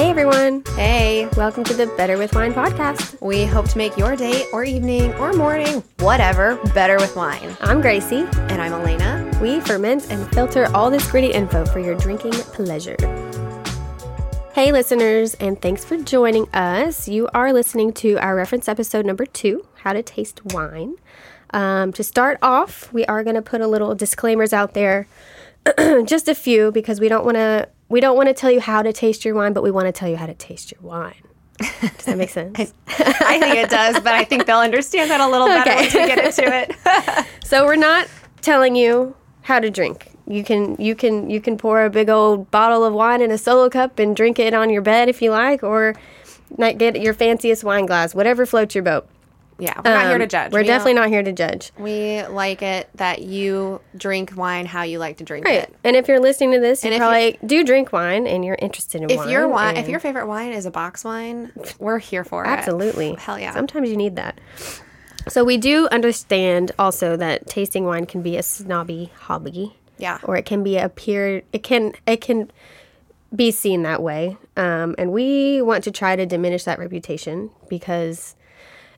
Hey everyone, Hey, welcome to the Better with Wine podcast. we hope to make your day or evening or morning, whatever, better with wine. I'm Gracie. And I'm Elena. We ferment and filter all this gritty info for your drinking pleasure. Hey listeners, and thanks for joining us. You are listening to our reference episode number two, How to Taste Wine. Um, to start off, we are going to put a little disclaimers out there, just a few, because we don't want to we don't want to tell you how to taste your wine, but we want to tell you how to taste your wine. Does that make sense? I think it does, but I think they'll understand that a little better Okay. once we get into it. So we're not telling you how to drink. You can you can you can pour a big old bottle of wine in a solo cup and drink it on your bed if you like, or get your fanciest wine glass, whatever floats your boat. Yeah, we're not here to Um, judge. We're We definitely don't- here to judge. We like it that you drink wine how you like to drink Right. it. And if you're listening to this, you And if probably do drink wine and you're interested in If wine. your wine, if your favorite wine is a box wine, we're here for it. Absolutely. Hell yeah. Sometimes you need that. So we do understand also that tasting wine can be a snobby hobby. Yeah. Or it can be a peer it can it can be seen that way. Um, and we want to try to diminish that reputation because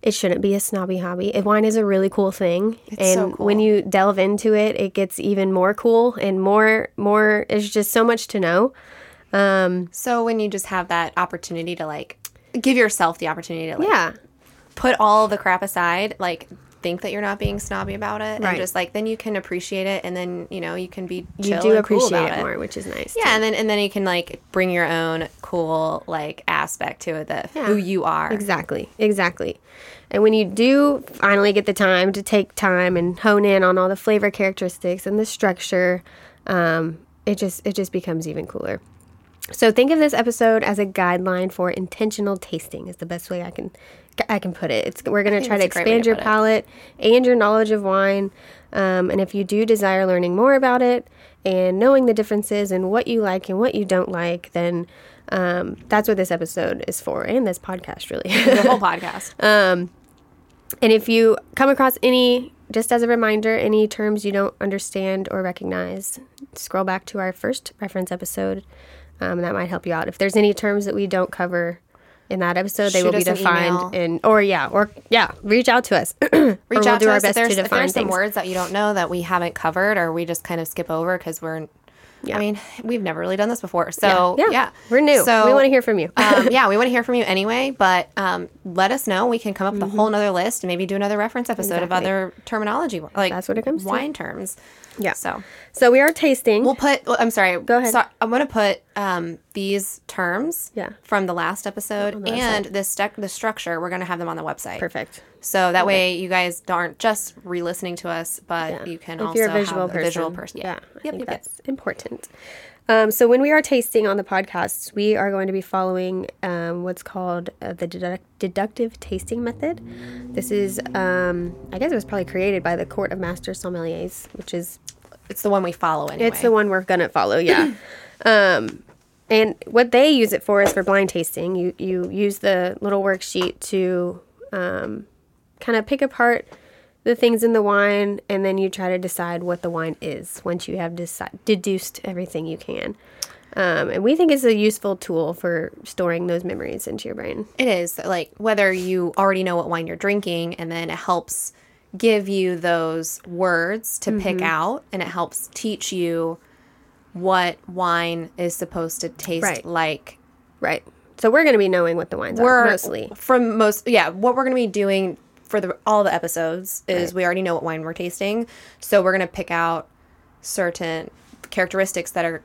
it shouldn't be a snobby hobby. Wine is a really cool thing. and so cool. when you delve into it, it gets even more cool and more more there's just so much to know. Um, so when you just have that opportunity to like give yourself the opportunity to like Yeah. put all the crap aside, like think that you're not being snobby about it, Right. and just like then you can appreciate it, and then you know you can be You do and cool appreciate about it more, which is nice. Yeah, and then and then you can like bring your own cool like aspect to it that who you are. Exactly, exactly. And when you do finally get the time to take time and hone in on all the flavor characteristics and the structure, um, it just it just becomes even cooler. So think of this episode as a guideline for intentional tasting. Is the best way I can I can put it. It's we're going to try to that's a great way expand to your it. palate and your knowledge of wine. Um, and if you do desire learning more about it and knowing the differences and what you like and what you don't like, then um, that's what this episode is for, and this podcast really. The whole podcast. And if you come across any, just as a reminder, any terms you don't understand or recognize, scroll back to our first reference episode. Um, that might help you out. If there's any terms that we don't cover in that episode, they Shoot will be defined in, or yeah, or yeah, reach out to us. Reach we'll out do to our us best if there's, to if define there's some words that you don't know that we haven't covered or we just kind of skip over because we're. Yeah. I mean, we've never really done this before, so yeah, we're new. So we want to hear from you. um, yeah, we want to hear from you anyway, but um, let us know. We can come up with a whole nother list and maybe do another reference episode of Mm-hmm. Other terminology, like That's what it comes to. wine terms. Yeah. So So we are tasting. we'll put. well, I'm sorry. Go ahead. So I'm going to put um, these terms Yeah. from the last episode the and this stec- the structure. We're going to have them on the website. Perfect. So that way you guys aren't just re-listening to us, but Yeah. you can if also you're a visual have person. a visual person. Yeah, I Yep, yep, yep. that's important. Um, so when we are tasting on the podcast, we are going to be following um, what's called uh, the deduct- deductive tasting method. This is, um, I guess, it was probably created by the Court of Master Sommeliers, which is It's the one we follow anyway. it's the one we're gonna follow. Yeah. um, and what they use it for is for blind tasting. You you use the little worksheet to um, kind of pick apart the things in the wine, and then you try to decide what the wine is once you have deci- deduced everything you can. Um, and we think it's a useful tool for storing those memories into your brain. It is like whether you already know what wine you're drinking, and then it helps give you those words to pick Mm-hmm. out, and it helps teach you what wine is supposed to taste Right. like. Right. So we're going to be knowing what the wines We're are mostly. from most yeah. What we're going to be doing for the all the episodes is we already know what wine we're tasting, so we're going to pick out certain characteristics that are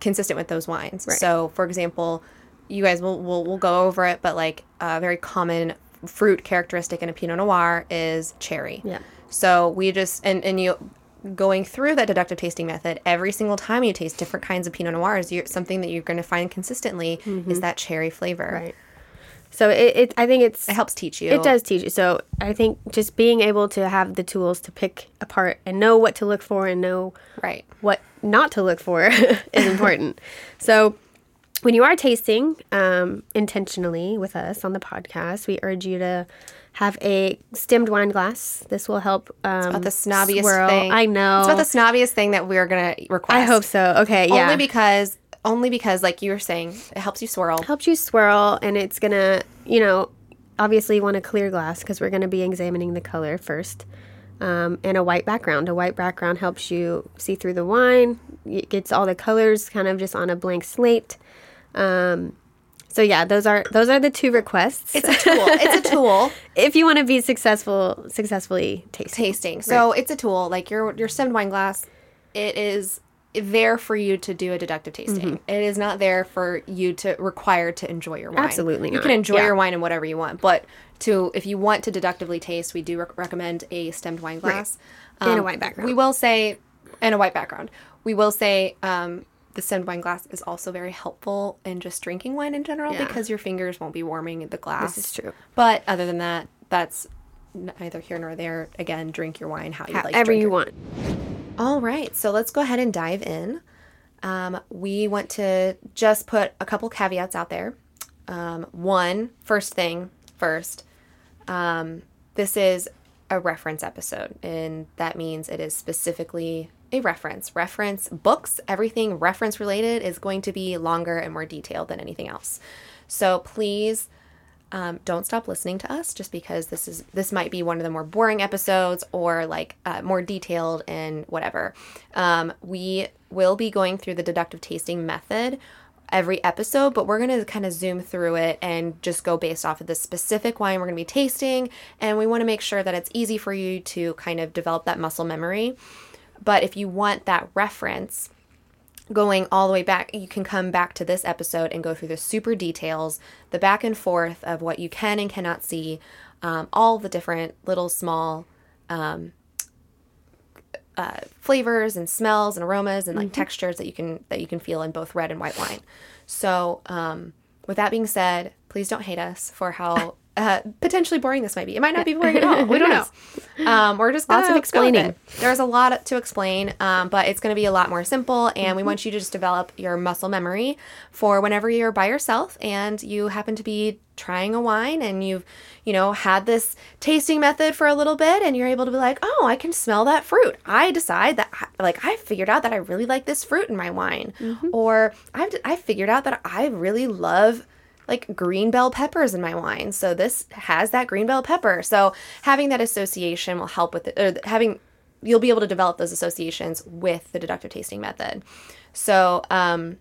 consistent with those wines. So, for example, you guys will will will go over it, but like a very common fruit characteristic in a Pinot Noir is cherry. Yeah. So we just and and you going through that deductive tasting method every single time you taste different kinds of Pinot Noirs, you're something that you're going to find consistently is mm-hmm. that cherry flavor. Right. So it, it I think it's It helps teach you. It does teach you. So I think just being able to have the tools to pick apart and know what to look for and know Right. what not to look for is important. so when you are tasting um, intentionally with us on the podcast, we urge you to have a stemmed wine glass. This will help. Um, About the snobbiest swirl. thing. I know. It's about the snobbiest thing that we're gonna request. I hope so. Okay. Yeah. Only because only because, like you were saying, it helps you swirl. helps you swirl and it's gonna you know obviously you want a clear glass because we're gonna be examining the color first um, and a white background a white background helps you see through the wine it gets all the colors kind of just on a blank slate um, so yeah those are those are the two requests It's a tool. it's a tool. if you want to be successful successfully tasting tasting. So it's a tool. Like your your stemmed wine glass, it is there for you to do a deductive tasting. It is not there for you to require to enjoy your wine. Absolutely you not. can enjoy Yeah. your wine in whatever you want, but to if you want to deductively taste, we do rec- recommend a stemmed wine glass And a Um, white background. We will say, and a white background. We will say. Um, the stemmed wine glass is also very helpful in just drinking wine in general Yeah. because your fingers won't be warming the glass. This is true. But other than that, that's neither here nor there. Again, drink your wine how you like. however you want All right, so let's go ahead and dive in. Um, we want to just put a couple caveats out there. Um, one, first thing first, um, this is a reference episode, and that means it is specifically a reference. Reference books, everything reference related is going to be longer and more detailed than anything else. So please um, don't stop listening to us just because this is this might be one of the more boring episodes or like uh, more detailed and whatever um, we will be going through the deductive tasting method every episode but we're going to kind of zoom through it and just go based off of the specific wine we're going to be tasting and we want to make sure that it's easy for you to kind of develop that muscle memory but if you want that reference going all the way back, you can come back to this episode and go through the super details, the back and forth of what you can and cannot see, um, all the different little small um, uh, flavors and smells and aromas and like textures that you can that you can feel in both red and white wine. So, um, with that being said, please don't hate us for how. Uh, potentially boring this might be. It might not be boring at all. We don't know. Um, we're just Lots of explaining. it. There's a lot to explain, um, but it's going to be a lot more simple. And we want you to just develop your muscle memory for whenever you're by yourself and you happen to be trying a wine and you've, you know, had this tasting method for a little bit and you're able to be like, oh, I can smell that fruit. I decide that, I- like, I figured out that I really like this fruit in my wine. Or I've, I figured out that I really love like green bell peppers in my wine. So this has that green bell pepper. So having that association will help with it, or having you'll be able to develop those associations with the deductive tasting method. So, um,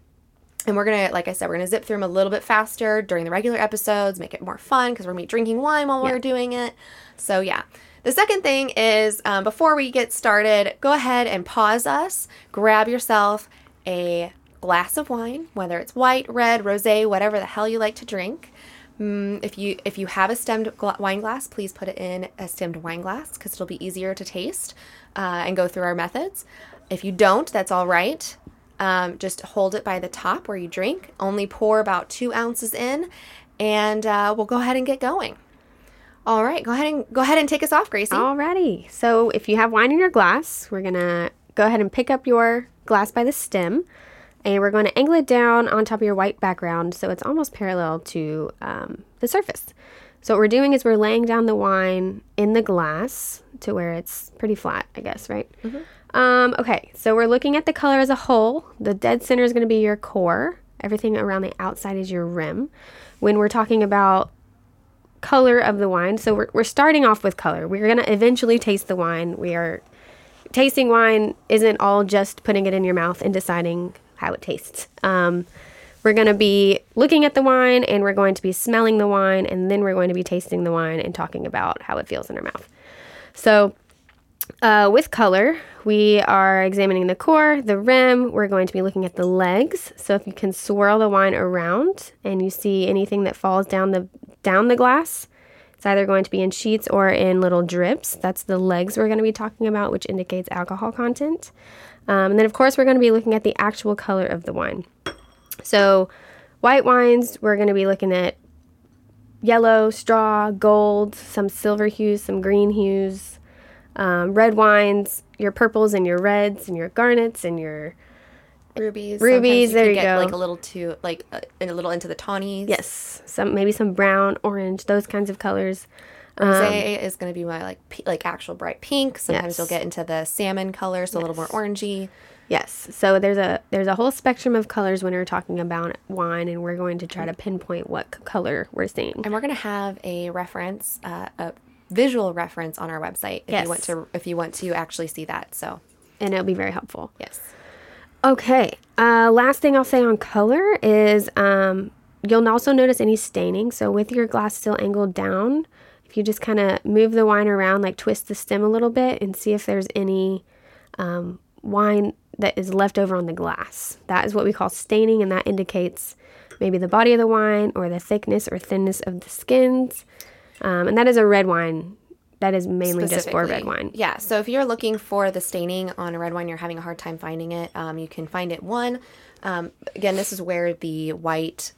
and we're gonna, like I said, we're gonna zip through them a little bit faster during the regular episodes, make it more fun because we're gonna be drinking wine while we're doing it. So yeah. The second thing is um, before we get started, go ahead and pause us, grab yourself a glass of wine, whether it's white, red, rosé, whatever the hell you like to drink. Mm, if you if you have a stemmed wine glass, please put it in a stemmed wine glass because it'll be easier to taste uh, and go through our methods. If you don't, that's all right. Um, just hold it by the top where you drink. Only pour about two ounces in, and uh, we'll go ahead and get going. All right, go ahead and go ahead and take us off, Gracie. Alrighty. So if you have wine in your glass, we're gonna go ahead and pick up your glass by the stem, and we're going to angle it down on top of your white background so it's almost parallel to um, the surface. So what we're doing is we're laying down the wine in the glass to where it's pretty flat, I guess, right? Um, okay, so we're looking at the color as a whole. The dead center is going to be your core. Everything around the outside is your rim. When we're talking about color of the wine. So we're, we're starting off with color. We're going to eventually taste the wine. We are tasting wine isn't all just putting it in your mouth and deciding how it tastes. Um, we're going to be looking at the wine and we're going to be smelling the wine and then we're going to be tasting the wine and talking about how it feels in our mouth. So uh, with color, we are examining the core, the rim. We're going to be looking at the legs. So if you can swirl the wine around and you see anything that falls down the down the glass, it's either going to be in sheets or in little drips. That's the legs we're going to be talking about, which indicates alcohol content. Um, and then, of course, we're going to be looking at the actual color of the wine. So, white wines, we're going to be looking at yellow, straw, gold, some silver hues, some green hues. Um, red wines, your purples and your reds and your garnets and your rubies. Rubies, Sometimes you there could you get, go. Like a little too, like uh, a little into the tawnies. yes, some maybe some brown, orange, those kinds of colors. Rosé is going to be my like p- like actual bright pink. Sometimes Yes. you'll get into the salmon color, so a little more orangey. Yes. So there's a there's a whole spectrum of colors when we're talking about wine, and we're going to try to pinpoint what c- color we're seeing. And we're going to have a reference, uh, a visual reference on our website if Yes. you want to if you want to actually see that. So and it'll be very helpful. yes, Okay. Uh, last thing I'll say on color is um, you'll also notice any staining. So with your glass still angled down, if you just kind of move the wine around, like twist the stem a little bit, and see if there's any um, wine that is left over on the glass. That is what we call staining, and that indicates maybe the body of the wine or the thickness or thinness of the skins. Um, and that is a red wine. That is mainly just for red wine. Yeah. So if you're looking for the staining on a red wine, you're having a hard time finding it. Um, you can find it one. Um, again, this is where the white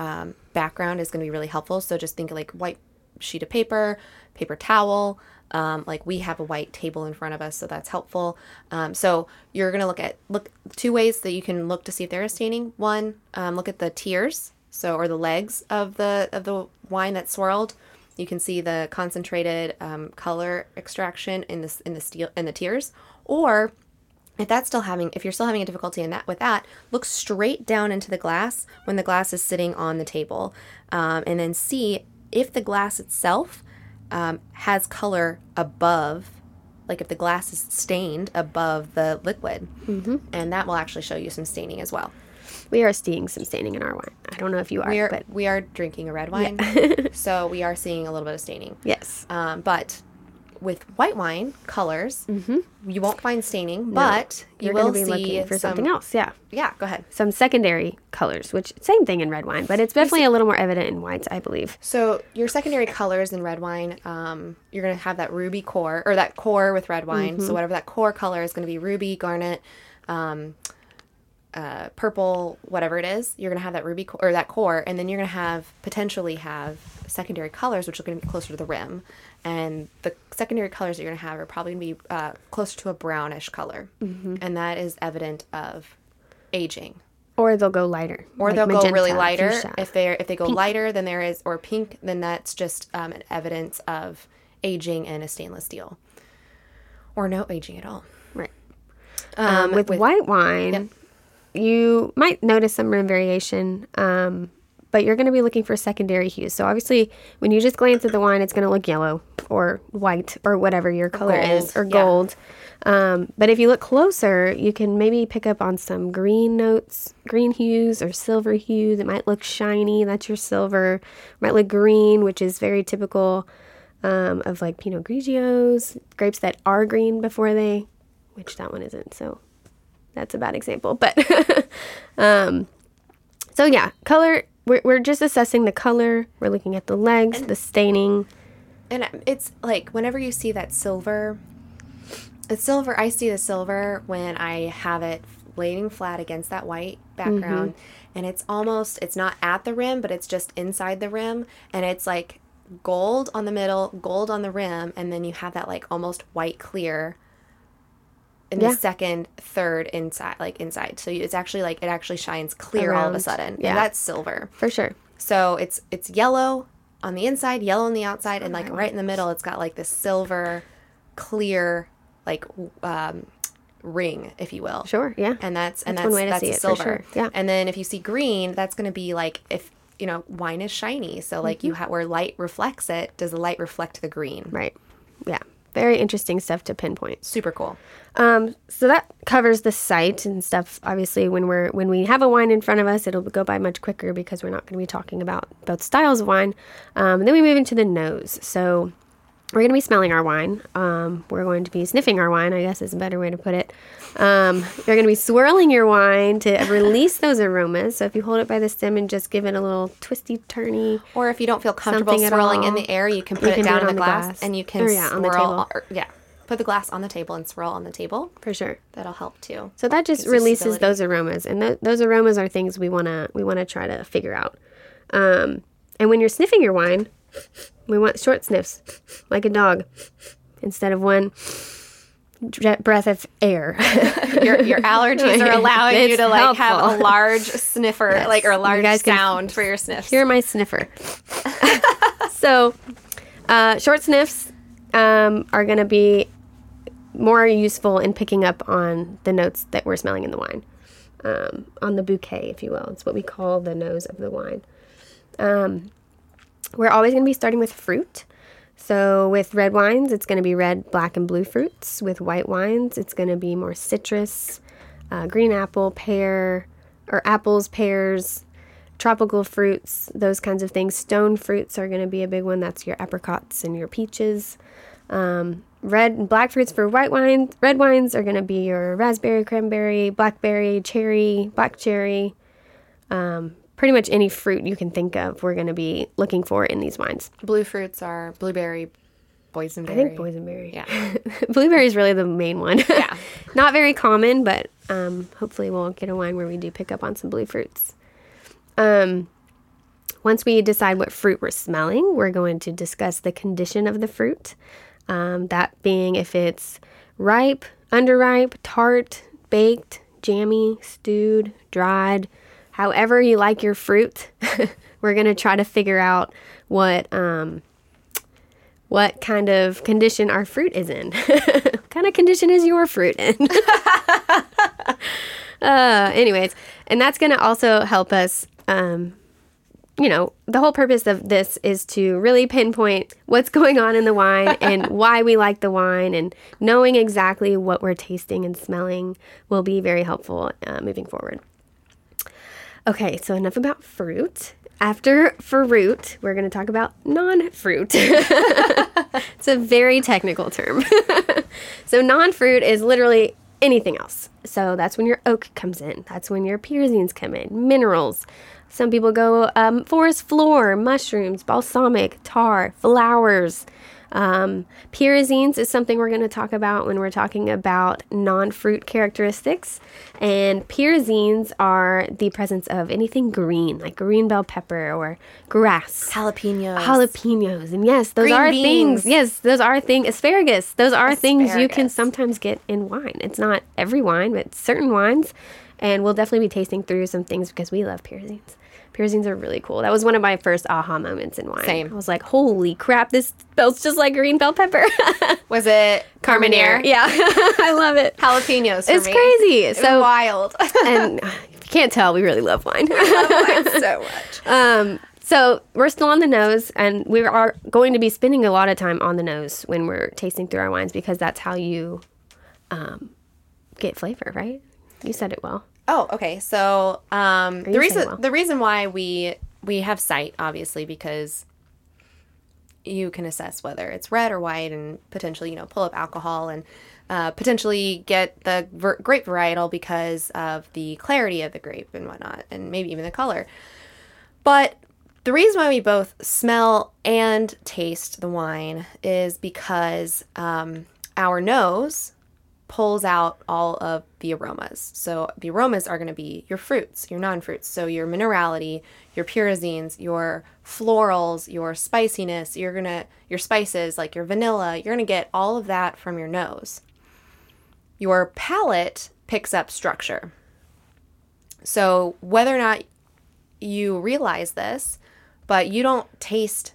um, background is going to be really helpful. So just think like white sheet of paper, paper towel. Um, like we have a white table in front of us, so that's helpful. Um, so you're gonna look at look two ways that you can look to see if there is staining. One, um, look at the tears, so or the legs of the of the wine that's swirled. You can see the concentrated um, color extraction in this in the steel in the tears, or if that's still having if you're still having a difficulty in that with that look straight down into the glass when the glass is sitting on the table um, and then see if the glass itself um, has color above like if the glass is stained above the liquid mm-hmm. and that will actually show you some staining as well We are seeing some staining in our wine. I don't know if you are, we are but we are drinking a red wine so we are seeing a little bit of staining yes. um, but with white wine colors you won't find staining but you You're will going to be see looking for some- something else. Yeah. yeah go ahead Some secondary colors, which same thing in red wine, but it's definitely a little more evident in whites, I believe. So your secondary colors in red wine, um, you're gonna have that ruby core or that core with red wine. So whatever that core color is gonna be ruby, garnet, um, uh, purple, whatever it is. You're gonna have that ruby co- or that core, and then you're gonna have potentially have secondary colors, which are gonna be closer to the rim. And the secondary colors that you're gonna have are probably gonna be uh, closer to a brownish color, and that is evident of aging Or they'll go lighter. or like they'll go really lighter. fuchsia. If they're if they go lighter than there is or pink, then that's just um, an evidence of aging in a stainless steel, or no aging at all. right. Um, with, white wine, you might notice some rim variation, um, but you're going to be looking for secondary hues. So obviously, when you just glance at the wine, it's going to look yellow or white or whatever your color is, gold, or yeah. gold. Um, but if you look closer, you can maybe pick up on some green notes, green hues or silver hues. It might look shiny. That's your silver. might look green, which is very typical um, of like Pinot Grigios, grapes that are green before they, which that one isn't. So that's a bad example. But um, so yeah, color. We're, we're just assessing the color. We're looking at the legs, the staining. And it's like whenever you see that silver, the silver. I see the silver when I have it laying flat against that white background, and it's almost it's not at the rim, but it's just inside the rim, and it's like gold on the middle, gold on the rim, and then you have that like almost white clear in Yeah. the second, third inside, like inside. So it's actually like it actually shines clear all of a sudden. Yeah. And that's silver. For sure. So it's it's yellow on the inside, yellow on the outside, and like right in the middle, it's got like this silver, clear, like um, ring, if you will. Sure. Yeah. And that's and That's that's one way to that's see it, silver. sure. Yeah. And then if you see green, that's going to be like if you know wine is shiny. So like Mm-hmm. you have where light reflects it. Does the light reflect the green? Right. Yeah. Very interesting stuff to pinpoint. Super cool. Um, so that covers the sight and stuff. Obviously, when we're when we have a wine in front of us, it'll go by much quicker because we're not going to be talking about both styles of wine. Um, and then we move into the nose. So we're going to be smelling our wine. Um, we're going to be sniffing our wine. I guess is a better way to put it. Um, you're going to be swirling your wine to release those aromas. So if you hold it by the stem and just give it a little twisty turny, Or if you don't feel comfortable swirling in the air, you can put You it can down it in on the glass, glass. and you can Or, yeah, on the table. or- yeah, put the glass on the table and swirl on the table. for sure. That'll help too. So that just releases those aromas, and th- those aromas are things we wanna we wanna try to figure out. Um, and when you're sniffing your wine, we want short sniffs, like a dog, instead of one breath of air. your your allergies are allowing you to like have a large sniffer, like or a large sound for your sniffs. You're my sniffer. so, Uh, short sniffs um, are going to be more useful in picking up on the notes that we're smelling in the wine, um, on the bouquet, if you will. It's what we call the nose of the wine. Um, we're always going to be starting with fruit. So, with red wines, it's going to be red, black, and blue fruits. With white wines, it's going to be more citrus, uh, green apple, pear, or apples, pears, tropical fruits, those kinds of things. Stone fruits are going to be a big one. That's your apricots and your peaches. Um, red and black fruits for white wines. Red wines are going to be your raspberry, cranberry, blackberry, cherry, black cherry. Um, pretty much any fruit you can think of, we're going to be looking for in these wines. Blue fruits are blueberry, boysenberry. I think boysenberry. Yeah. Blueberry is really the main one. Yeah. Not very common, but um, hopefully we'll get a wine where we do pick up on some blue fruits. Um, once we decide what fruit we're smelling, we're going to discuss the condition of the fruit. Um, that being if it's ripe, underripe, tart, baked, jammy, stewed, dried, however you like your fruit. we're going to try to figure out what um, what kind of condition our fruit is in. what kind of condition is your fruit in? uh, anyways, and that's going to also help us. Um, you know, the whole purpose of this is to really pinpoint what's going on in the wine and why we like the wine, and knowing exactly what we're tasting and smelling will be very helpful uh, moving forward. Okay, so enough about fruit. After fruit, we're going to talk about non fruit. it's a very technical term. so, non fruit is literally anything else. So, that's when your oak comes in, that's when your pyrazines come in, minerals. Some people go um, forest floor, mushrooms, balsamic, tar, flowers. Um, pyrazines is something we're going to talk about when we're talking about non fruit characteristics. And pyrazines are the presence of anything green, like green bell pepper or grass. Jalapenos. Jalapenos. And yes, those Green are beans. things. Yes, those are things. Asparagus. Those are things you can sometimes get in wine. It's not every wine, but certain wines. And we'll definitely be tasting through some things because we love pyrazines. Pyrazines are really cool. That was one of my first aha moments in wine. Same. I was like, holy crap, this smells just like green bell pepper. Was it Carmenere? Yeah, I love it. Jalapenos. For It's me. crazy. It's So, wild. and if you can't tell, we really love wine. love wine. so much. Um, so we're still on the nose, and we are going to be spending a lot of time on the nose when we're tasting through our wines because that's how you um, get flavor, right? You said it well. Oh, okay. So um, the reason well? the reason why we we have sight obviously because you can assess whether it's red or white and potentially you know pull up alcohol and uh, potentially get the ver- grape varietal because of the clarity of the grape and whatnot and maybe even the color. But the reason why we both smell and taste the wine is because um, our nose pulls out all of the aromas. So the aromas are going to be your fruits, your non-fruits. So your minerality, your pyrazines, your florals, your spiciness, you're going to your spices like your vanilla, you're going to get all of that from your nose. Your palate picks up structure. So whether or not you realize this, but you don't taste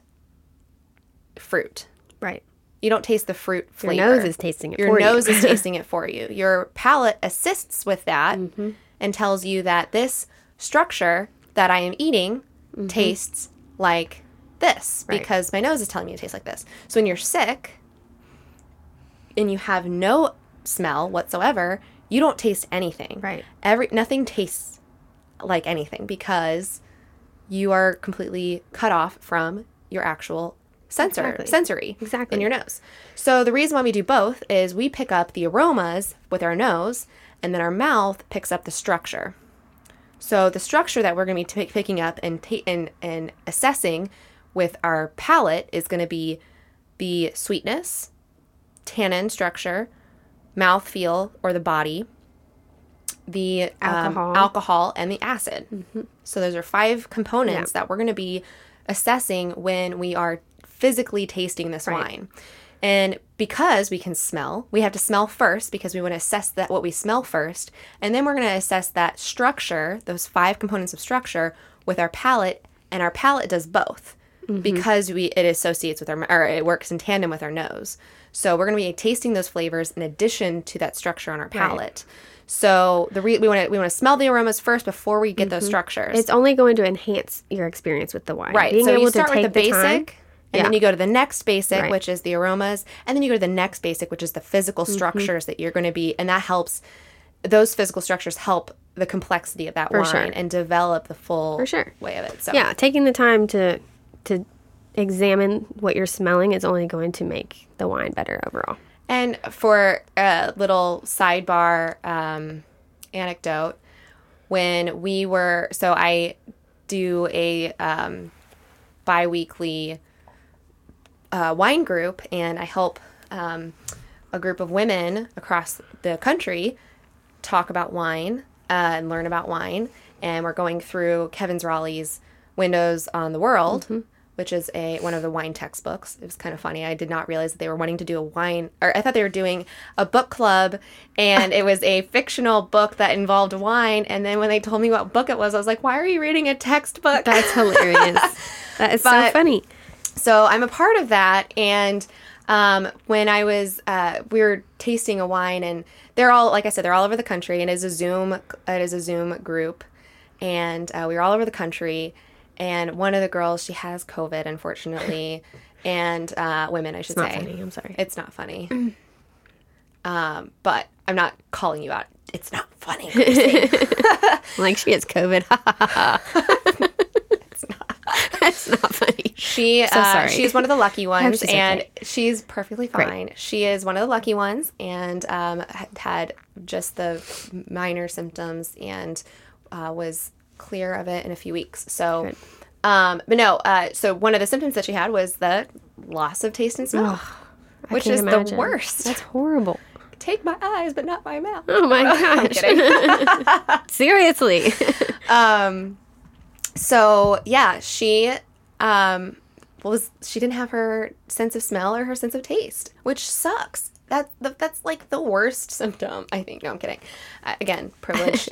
fruit. Right. You don't taste the fruit flavor. Your nose is tasting it Your for you. nose is tasting it for you. Your palate assists with that Mm-hmm. and tells you that this structure that I am eating tastes like this Mm-hmm. Right. because my nose is telling me it tastes like this. So when you're sick and you have no smell whatsoever, you don't taste anything. Right. Every nothing tastes like anything because you are completely cut off from your actual sensor Exactly. sensory Exactly. in your nose. So the reason why we do both is we pick up the aromas with our nose and then our mouth picks up the structure. So the structure that we're going to be t- picking up and, ta- and and assessing with our palate is going to be the sweetness, tannin structure, mouth feel or the body, the um, Alcohol. alcohol, and the acid. So those are five components that we're going to be assessing when we are physically tasting this Right. wine. And because we can smell, we have to smell first because we want to assess that what we smell first, and then we're going to assess that structure, those five components of structure with our palate, and our palate does both. Mm-hmm. because we it associates with our or it works in tandem with our nose. So we're going to be tasting those flavors in addition to that structure on our palate. So the re- we want to we want to smell the aromas first before we get those mm-hmm. structures. It's only going to enhance your experience with the wine. Right. Being so able you to start with the the basic, time- and then you go to the next basic, Right. Mm-hmm. which is the aromas, and then you go to the next basic, which is the physical structures that you're going to be, and that helps. Those physical structures help the complexity of that wine sure. and develop the full For sure. way of it. So Yeah, taking the time to to examine what you're smelling is only going to make the wine better overall. And for a little sidebar um, anecdote, when we were, so I do a um, bi weekly uh, wine group and I help um, a group of women across the country talk about wine uh, and learn about wine. And we're going through Kevin Zraly's Windows on the World, which is a one of the wine textbooks. It was kind of funny. I did not realize that they were wanting to do a wine, or I thought they were doing a book club, and it was a fictional book that involved wine. And then when they told me what book it was, I was like, "Why are you reading a textbook?" That's hilarious. that is so funny. So I'm a part of that. And um, when I was, uh, we were tasting a wine, and they're all, like I said, they're all over the country, and it is a Zoom, it is a Zoom group, and uh, we were all over the country. And one of the girls, she has COVID, unfortunately, and uh, women, I should Not say. funny. I'm sorry. It's not funny. um, but I'm not calling you out. It's not funny. like she has COVID. That's not funny. She uh, sorry. she's one of the lucky ones, she's and okay. she's perfectly fine. She is one of the lucky ones, and um, had- just the minor symptoms and uh, was clear of it in a few weeks. So, um, but no. Uh, so one of the symptoms that she had was the loss of taste and smell, which is imagine. the worst. That's horrible. Take my eyes, but not my mouth. Oh my gosh. Seriously. Um, so yeah, she um was she didn't have her sense of smell or her sense of taste, which sucks. That that's like the worst symptom. I think. No, I'm kidding. Uh, again, privilege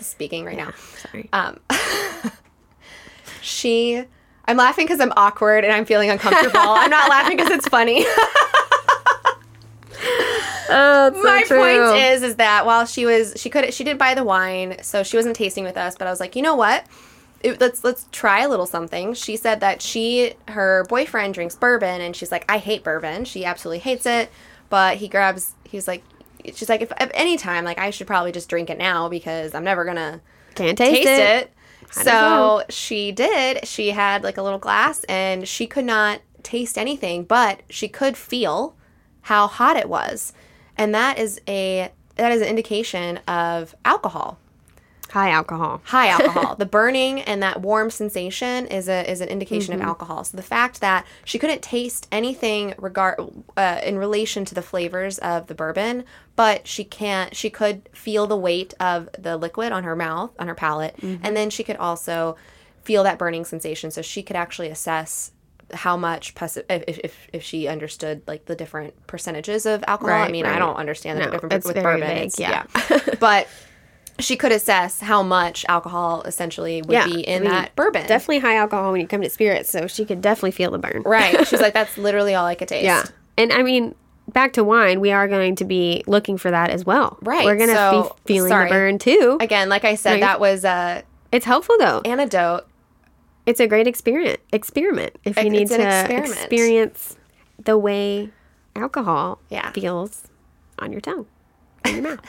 speaking right now. Sorry. Um, she. I'm laughing because I'm awkward and I'm feeling uncomfortable. I'm not laughing because it's funny. Oh, so my true. point is is that while she was she could she did buy the wine so she wasn't tasting with us but i was like you know what it, let's let's try a little something she said that she her boyfriend drinks bourbon and she's like i hate bourbon she absolutely hates it but he grabs He's like she's like if at any time like i should probably just drink it now because i'm never gonna Can't taste, taste it. it. So she did. She had like a little glass and she could not taste anything, but she could feel how hot it was. And that is a that is an indication of alcohol. High alcohol. High alcohol. the burning and that warm sensation is a is an indication Mm-hmm. of alcohol. So the fact that she couldn't taste anything regard uh, in relation to the flavors of the bourbon, but she can't she could feel the weight of the liquid on her mouth, on her palate, Mm-hmm. and then she could also feel that burning sensation. So she could actually assess how much if, if if she understood like the different percentages of alcohol. I Right, mean, I don't understand the No, different it's with bourbon. vague, It's- yeah. but she could assess how much alcohol essentially would Yeah, be in I mean, that bourbon. Definitely high alcohol when you come to spirits, so she could definitely feel the burn. Right. She's like, that's literally all I could taste. Yeah. And I mean, back to wine, we are going to be looking for that as well. Right, We're going to so- be feeling sorry. the burn too. Again, like I said, No, that was a it's helpful though. antidote. It's a great experiment. Experiment if you It's need to experience the way alcohol Yeah. feels on your tongue, in your mouth.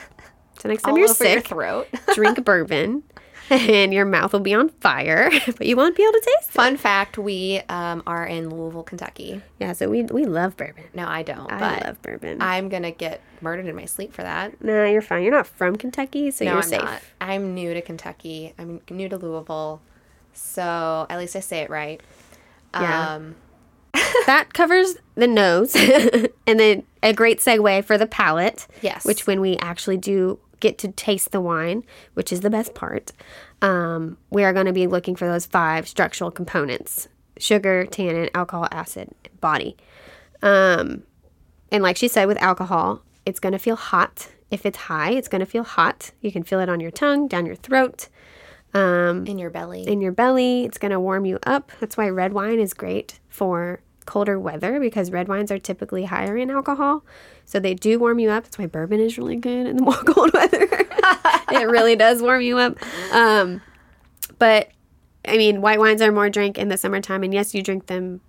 So next time all you're your sick, throat. drink bourbon, and your mouth will be on fire, but you won't be able to taste it. Fun fact: We um, are in Louisville, Kentucky. Yeah, so we we love bourbon. No, I don't. I but love bourbon. I'm gonna get murdered in my sleep for that. No, you're fine. You're not from Kentucky, so no, you're I'm safe. not. I'm new to Kentucky. I'm new to Louisville, so at least I say it right. Yeah. Um, that covers the nose and then a great segue for the palate Yes. which when we actually do get to taste the wine which is the best part um, we are going to be looking for those five structural components sugar tannin alcohol acid body um, and like she said with alcohol it's going to feel hot if it's high it's going to feel hot you can feel it on your tongue down your throat um, In your belly. in your belly. It's going to warm you up. That's why red wine is great for colder weather because red wines are typically higher in alcohol. So they do warm you up. That's why bourbon is really good in the more cold weather. it really does warm you up. Um, but I mean, white wines are more drink in the summertime. And yes, you drink them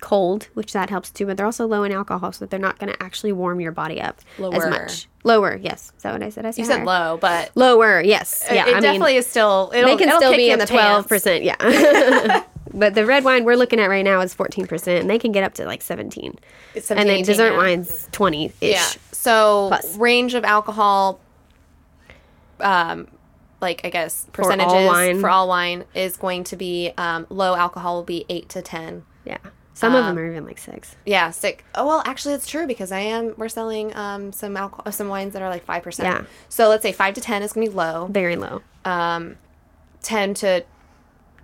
cold, which that helps too, but they're also low in alcohol, so they're not going to actually warm your body up as much. Lower, yes. Is that what I said? I said, you said low, but Lower, yes. Yeah, it I mean, definitely is still. It'll, they can it'll still be in the twelve percent. Yeah. but the red wine we're looking at right now is fourteen percent, and they can get up to like seventeen. It's and then 18, dessert yeah. wines twenty ish. Yeah. So Plus. range of alcohol, um, like I guess percentages for all wine. for all wine is going to be um, low alcohol will be eight to ten. Yeah. Some of Um, them are even like six. Yeah, sick. Oh well, actually, it's true because I am. We're selling um, some alcohol, some wines that are like five percent. Yeah. So let's say five to ten is gonna be low. Very low. Um, ten to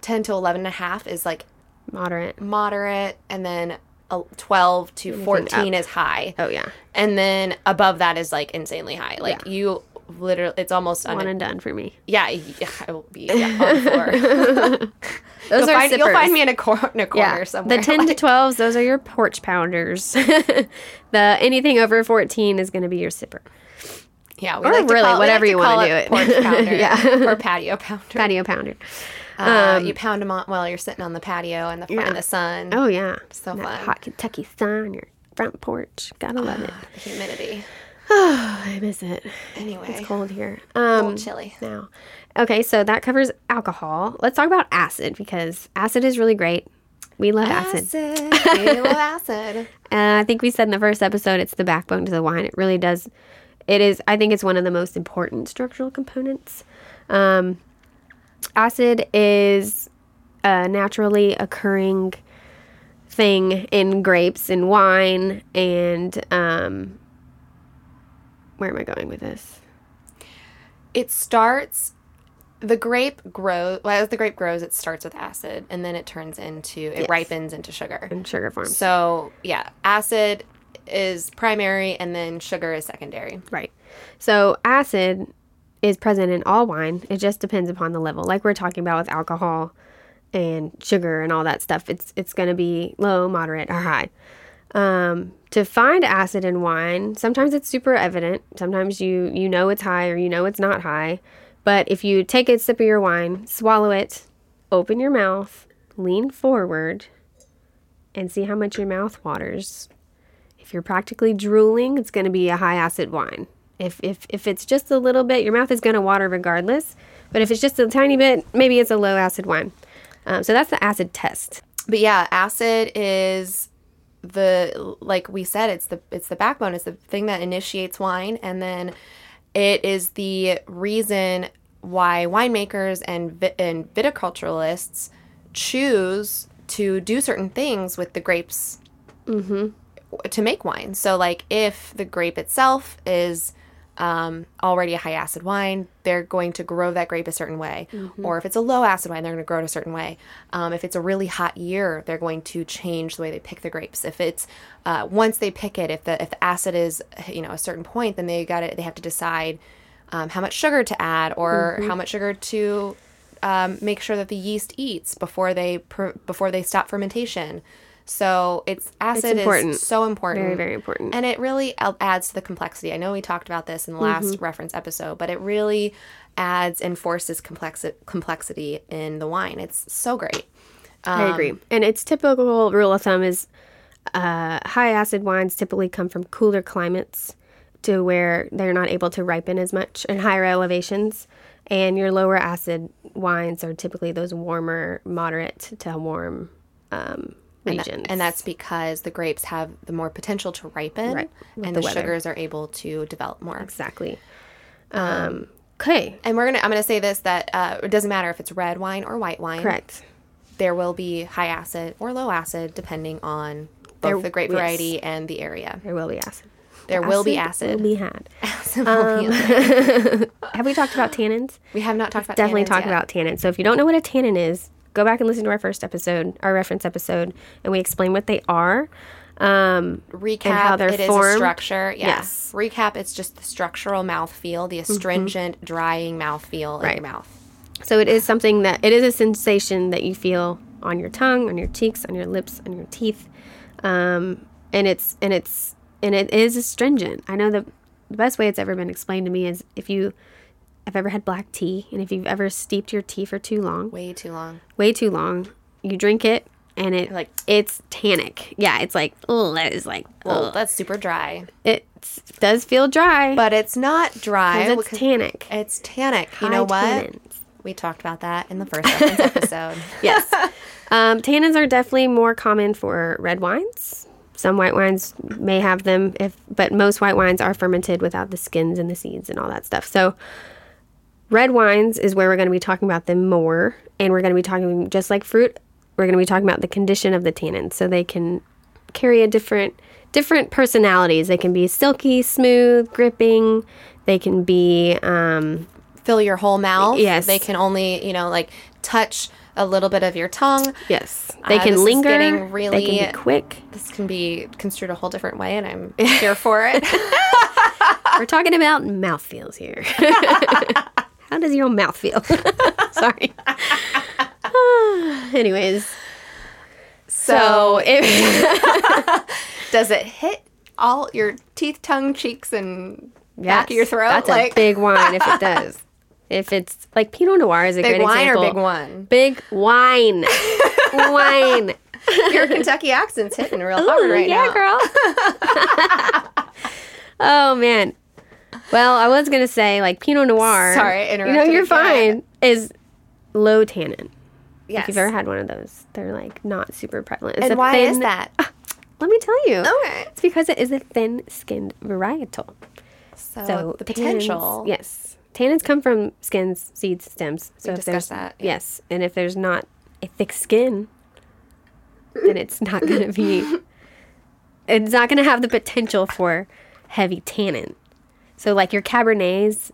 ten to eleven and a half is like Moderate. moderate, and then uh, twelve to Anything fourteen up. is high, Oh yeah. and then above that is like insanely high. Like Yeah. you literally, it's almost One un- and done for me. yeah. yeah, I will be yeah, on the. Those you'll, are find, you'll find me in a, cor- in a corner yeah. somewhere. The ten to Like, twelves, those are your porch pounders. the anything over fourteen is going to be your sipper. yeah, we or like to really, call- whatever like you to call wanna do it. porch pounder, Yeah. or patio pounder. Patio pounder. Uh, Um, you pound them on while you're sitting on the patio in the front Yeah. in the sun. Oh yeah. So That fun. hot Kentucky sun on your front porch. Gotta love it. The humidity. I miss it. Anyway, It's cold here. Um, little chilly. now. Okay, so that covers alcohol. Let's talk about acid because acid is really great. We love acid. Acid. we love acid. Uh, I think we said in the first episode it's the backbone to the wine. It really does. It is. I think it's one of the most important structural components. Um, acid is a naturally occurring thing in grapes and wine and um, where am I going with this? It starts. The grape grows. Well, as the grape grows, it starts with acid, and then it turns into it Yes. ripens into sugar. In sugar forms, So yeah, acid is primary, and then sugar is secondary. right? So acid is present in all wine. It just depends upon the level. Like we're talking about with alcohol and sugar and all that stuff. It's it's going to be low, moderate, or high. Um, to find acid in wine, sometimes it's super evident. Sometimes you you know it's high or you know it's not high. But if you take a sip of your wine, swallow it, open your mouth, lean forward, and see how much your mouth waters. If you're practically drooling, it's going to be a high acid wine. If, if, if it's just a little bit, your mouth is going to water regardless. But if it's just a tiny bit, maybe it's a low acid wine. Um, so that's the acid test. But yeah, acid is the like we said it's the it's the backbone it's the thing that initiates wine and then it is the reason why winemakers and vi- and viticulturalists choose to do certain things with the grapes to make wine. So, like, if the grape itself is um, already a high acid wine, they're going to grow that grape a certain way. Or if it's a low acid wine, they're going to grow it a certain way. Um, if it's a really hot year, they're going to change the way they pick the grapes. If it's uh, once they pick it, if the if the acid is you know a certain point, then they got it. They have to decide um, how much sugar to add or how much sugar to um, make sure that the yeast eats before they before they stop fermentation. So it's acid important. is so important, Very, very important. and it really adds to the complexity. I know we talked about this in the last Mm-hmm. reference episode, but it really adds and forces complexi- complexity in the wine. It's so great. I agree. And its typical rule of thumb is uh, high acid wines typically come from cooler climates to where they're not able to ripen as much in higher elevations. And your lower acid wines are typically those warmer, moderate to warm um, And, that- and that's because the grapes have the more potential to ripen, Right, and the the, sugars are able to develop more. exactly. Um, okay, And we're gonna I'm gonna say this that uh, it doesn't matter if it's red wine or white wine. correct. There will be high acid or low acid depending on both There- the grape yes. variety and the area. There will be acid. There will be acid. Will be had. Acid will be. Have we talked about tannins? we have not talked about definitely tannins talk yet. about tannins. So if you don't know what a tannin is, go back and listen to our first episode, our reference episode, and we explain what they are. Um, recap and how they're it is formed. a structure yeah. Yes. recap it's just the structural mouthfeel the astringent drying mouthfeel in Right. your mouth So it is something that it is a sensation that you feel on your tongue, on your cheeks, on your lips, on your teeth, um, and it's and it's and it is astringent. I know the the best way it's ever been explained to me is if you have ever had black tea and if you've ever steeped your tea for too long, Way too long. way too long, you drink it and it Like- it's tannic. Yeah, it's like oh, that is like Well, that's super dry. it does feel dry, But it's not dry. it's tannic. It's tannic. You know what? tannins. We talked about that in the first episode. Yes. um, tannins are definitely more common for red wines. Some white wines may have them, if but most white wines are fermented without the skins and the seeds and all that stuff. So, red wines is where we're going to be talking about them more, and we're going to be talking just like fruit. We're going to be talking about the condition of the tannins, so they can carry a different different personalities. They can be silky, smooth, gripping. They can be um, Fill your whole mouth. Yes. They can only, you know, like touch a little bit of your tongue. yes, they Uh, can linger. getting they can be quick. This can be construed a whole different way, and I'm here for it. We're talking about mouth feels here. How does your mouth feel? Sorry. Anyways, so if Does it hit all your teeth, tongue, cheeks, and back of your throat? that's like a big wine if it does. If it's like Pinot Noir is a big great wine example. or big one? Big wine. wine. Your Kentucky accent's hitting real hard right yeah, now. girl. oh man. Well, I was gonna say like Pinot Noir. Sorry, I You know, you're fine. Is low tannin. Yes. If you've ever had one of those, they're like not super prevalent. It's and why is that? Let me tell you. Okay. It's because it is a thin-skinned varietal. So, So the tannins- potential. yes, tannins come from skins, seeds, stems. So We if there's that, yeah. yes, and if there's not a thick skin, then it's not going to be. It's not going to have the potential for heavy tannin. So like your cabernets,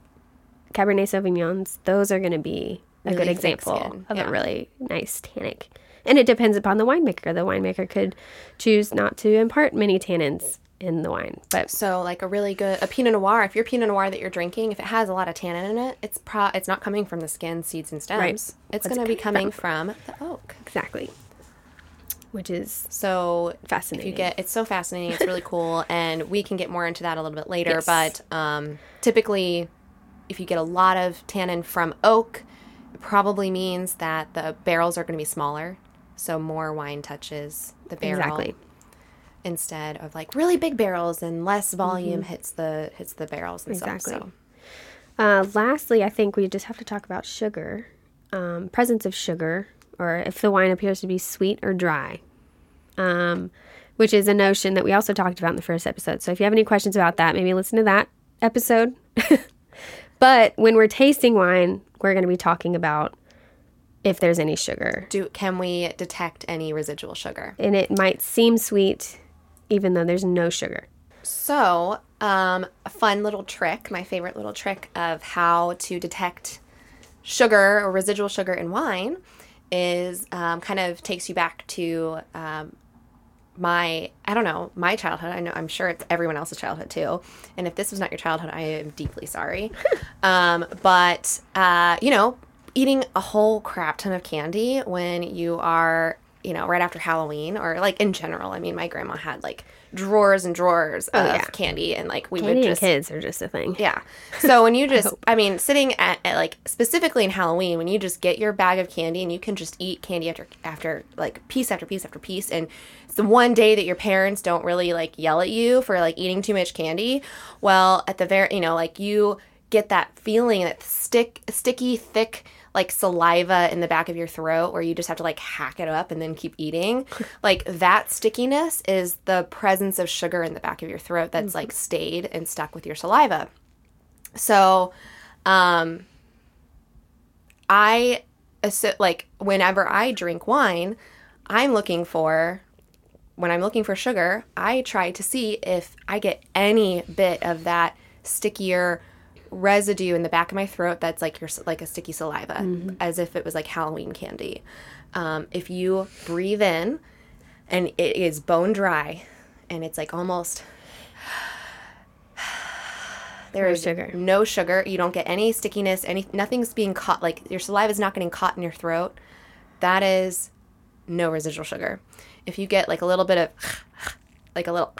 cabernet sauvignons, those are going to be a Really good example of yeah. a really nice tannic. And it depends upon the winemaker. The winemaker could choose not to impart many tannins in the wine, but So like a really good a Pinot Noir. If your Pinot Noir that you're drinking, if it has a lot of tannin in it, it's pro it's not coming from the skin, seeds, and stems. Right. It's What's going to be coming coming from the oak. exactly, which is So If Fascinating. you get it's so fascinating, it's really cool, and we can get more into that a little bit later. Yes. But um, typically, if you get a lot of tannin from oak, it probably means that the barrels are going to be smaller, so more wine touches the barrel exactly. instead of like really big barrels and less volume hits the hits the barrels. Mm-hmm. Exactly. So Uh, lastly, I think we just have to talk about sugar, um, presence of sugar, or if the wine appears to be sweet or dry, um, which is a notion that we also talked about in the first episode. So if you have any questions about that, maybe listen to that episode. but when we're tasting wine, we're going to be talking about if there's any sugar, do can we detect any residual sugar? and it might seem sweet, even though there's no sugar. So, um, a fun little trick, my favorite little trick of how to detect sugar or residual sugar in wine is um, kind of takes you back to um, my, I don't know, my childhood. I know, I'm sure it's everyone else's childhood too. And if this was not your childhood, I am deeply sorry. um, but, uh, you know, eating a whole crap ton of candy when you are, you know, right after Halloween or like in general. I mean, my grandma had like drawers and drawers oh, of yeah. candy, and like we Candy would and just kids are just a thing. yeah. So when you just, I, mean, sitting at, at like specifically in Halloween, when you just get your bag of candy and you can just eat candy after after like piece after piece after piece, and it's the one day that your parents don't really like yell at you for like eating too much candy. Well, at the very, you know, like you get that feeling that stick, sticky, thick like saliva in the back of your throat where you just have to like hack it up and then keep eating. like that stickiness is the presence of sugar in the back of your throat that's like stayed and stuck with your saliva. So, um, I, assi- like, whenever I drink wine, I'm looking for, when I'm looking for sugar, I try to see if I get any bit of that stickier residue in the back of my throat that's like your like a sticky saliva, as if it was like Halloween candy. Um, if you breathe in and it is bone dry and it's like almost There is sugar. No sugar. You don't get any stickiness. Any nothing's being caught. Like your saliva is not getting caught in your throat. That is no residual sugar. If you get like a little bit of like a little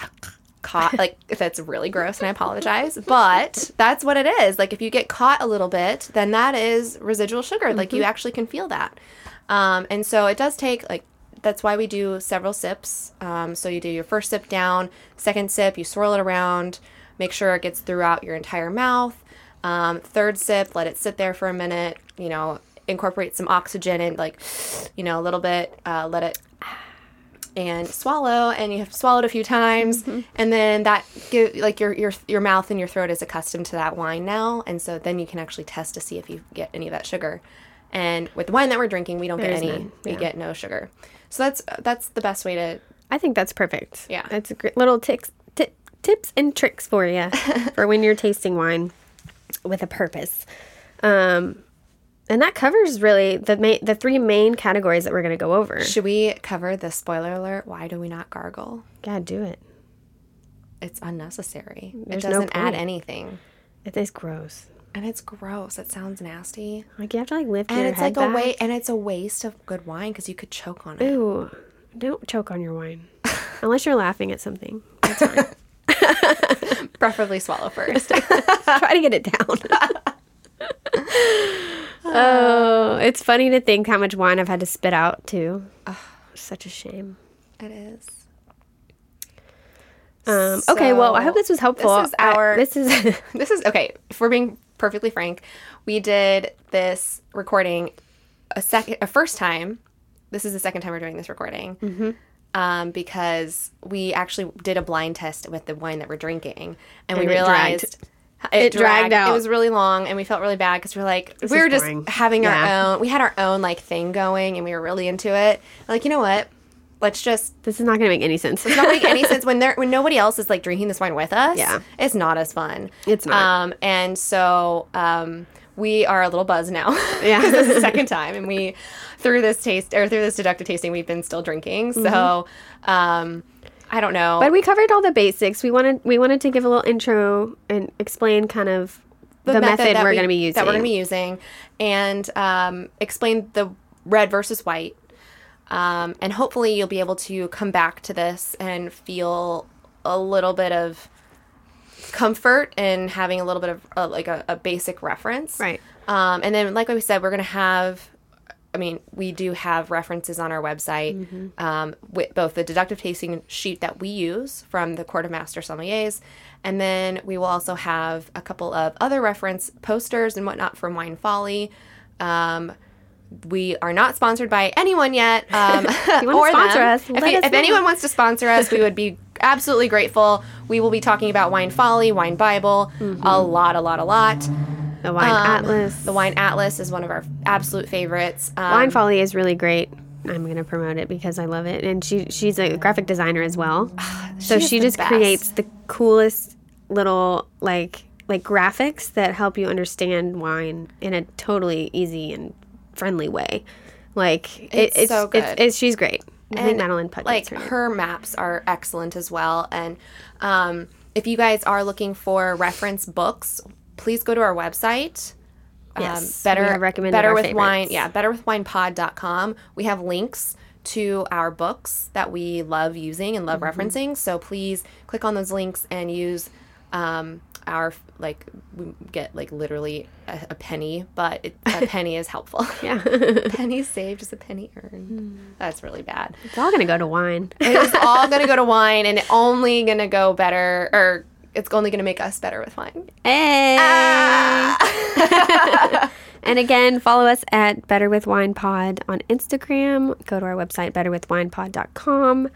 caught like if that's really gross and I apologize, but that's what it is. Like if you get caught a little bit, then that is residual sugar. Like you actually can feel that. Um, and so it does take like that's why we do several sips. Um, so you do your first sip down, second sip, you swirl it around, make sure it gets throughout your entire mouth. Um, third sip, let it sit there for a minute. You know, incorporate some oxygen and like, you know, a little bit. Uh, let it and swallow and you have swallowed a few times and then that give like your your your mouth and your throat is accustomed to that wine now and so then you can actually test to see if you get any of that sugar and with the wine that we're drinking we don't There get any none, we yeah. get no sugar so that's that's the best way to I think that's perfect. Yeah. that's a great little ticks, ti tips and tricks for you for when you're tasting wine with a purpose. Um, and that covers really the main, the three main categories that we're going to go over. should we cover the spoiler alert why do we not gargle God, do it. it's unnecessary There's it doesn't add anything It is gross. and it's gross it sounds nasty Like you have to like lift and your it's head like a back. way and it's a waste of good wine because you could choke on it Ooh, don't choke on your wine unless you're laughing at something. That's fine. preferably swallow first Try to get it down. Oh, it's funny to think how much wine I've had to spit out too. Oh, Such a shame. it is Um, okay, well, I hope this was helpful. This is I- our- this is this is okay. If we're being perfectly frank, we did this recording a second, a first time. This is the second time we're doing this recording, Mm-hmm. um, because we actually did a blind test with the wine that we're drinking, and, we realized. dragged. Realized It dragged out. It was really long, and we felt really bad because we're like we were just boring. having Yeah. our own. We had our own like thing going, and we were really into it. Like you know what? Let's just this is not going to make any sense. it's not make any sense when there when nobody else is like drinking this wine with us. Yeah. it's not as fun. It's not. Um, and so um, we are a little buzzed now. Yeah, this is the second time, and we through this taste or through this deductive tasting, we've been still drinking. So um, I don't know. But we covered all the basics. We wanted we wanted to give a little intro and explain kind of the, method, that we're we- going to be using. That we're going to be using, and um, explain the red versus white. Um, and hopefully, you'll be able to come back to this and feel a little bit of comfort in having a little bit of uh, like a, a basic reference. Right. Um, and then, like we said, we're going to have. I mean, we do have references on our website, Mm-hmm. um, with both the deductive tasting sheet that we use from the Court of Master Sommeliers, and then we will also have a couple of other reference posters and whatnot from Wine Folly. Um, we are not sponsored by anyone yet. Um, or sponsor them. us, if, you- us if anyone wants to sponsor us, we would be absolutely grateful. We will be talking about Wine Folly, Wine Bible, a lot, a lot, a lot. The wine Um, atlas. The Wine Atlas is one of our absolute favorites. Um, Wine Folly is really great. I'm going to promote it because I love it. And she she's a graphic designer as well. so She just best. creates the coolest little like like graphics that help you understand wine in a totally easy and friendly way. Like it, It's it's so It's, good. it's, she's great. I think And, Madeline Puckette. like her her maps are excellent as well and um, if you guys are looking for reference books please go to our website Yes, um, better recommended better with wine favorites. yeah betterwithwinepod.com we have links to our books that we love using and Mm-hmm. love referencing so please click on those links and use um, our like we get like literally a, a penny but it, a penny is helpful yeah. penny saved is a penny earned that's really bad it's all going to go to wine. it is all going to go to wine and only going to go better or it's only going to make us better with wine. Hey. Ah. and again, follow us at Better with Wine Pod on Instagram. Go to our website, betterwithwinepod.com.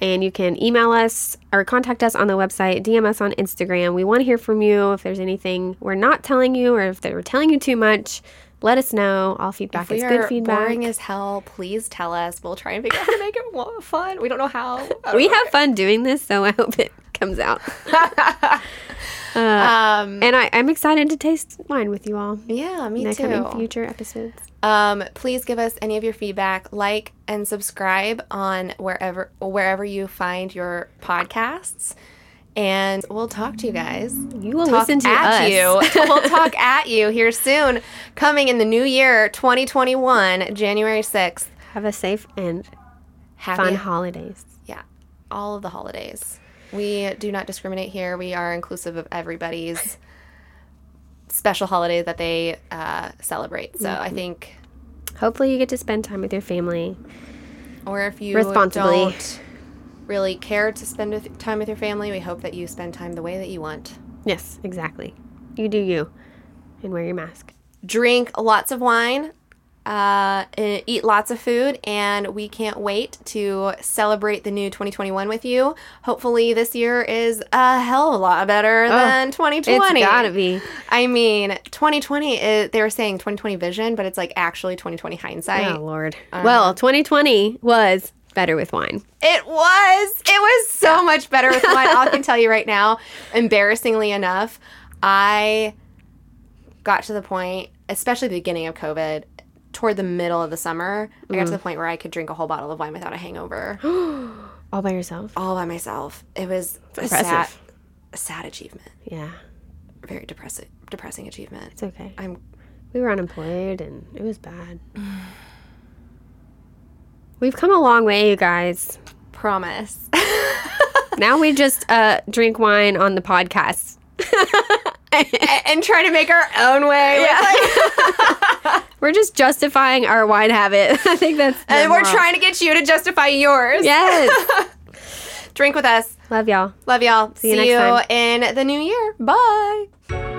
And you can email us or contact us on the website, DM us on Instagram. We want to hear from you. If there's anything we're not telling you or if they're telling you too much, let us know. All feedback is good feedback. boring as hell. Please tell us. We'll try and figure out how to make it fun. We don't know how. Don't we know. have fun doing this, so I hope it comes out. Um, and I, I'm excited to taste wine with you all yeah, me in too. coming future episodes. Um, please give us any of your feedback, like and subscribe on wherever wherever you find your podcasts. And we'll talk to you guys. You will Talk listen to at us. you. we'll talk at you here soon. Coming in the new year, 2021, January 6th. Have a safe and Happy fun holidays. Yeah, all of the holidays. We do not discriminate here. We are inclusive of everybody's special holiday that they uh, celebrate. So Mm-hmm. I think, Hopefully, you get to spend time with your family. or if you Responsibly. don't really care to spend with, time with your family, we hope that you spend time the way that you want. Yes, exactly. You do you, and wear your mask. Drink lots of wine. Uh, e- eat lots of food, and we can't wait to celebrate the new 2021 with you. Hopefully, this year is a hell of a lot better than 2020. It's gotta be. I mean, 2020 is, they were saying 2020 vision, but it's like actually 2020 hindsight. Oh Lord. well, 2020 was better with wine. It was. It was so much better with wine. I can tell you right now, embarrassingly enough, I got to the point, especially the beginning of COVID, toward the middle of the summer, I got to the point where I could drink a whole bottle of wine without a hangover, All by yourself. all by myself. It was a sad, a sad achievement. Yeah, Very depressing, depressing achievement. it's okay. I'm We were unemployed, and it was bad. We've come a long way, you guys. promise. Now we just uh, drink wine on the podcast. and try to make our own way. like- We're just justifying our wine habit. I think that's. and we're trying to get you to justify yours. Yes. Drink with us. Love y'all. Love y'all. See you next time. in the new year. Bye.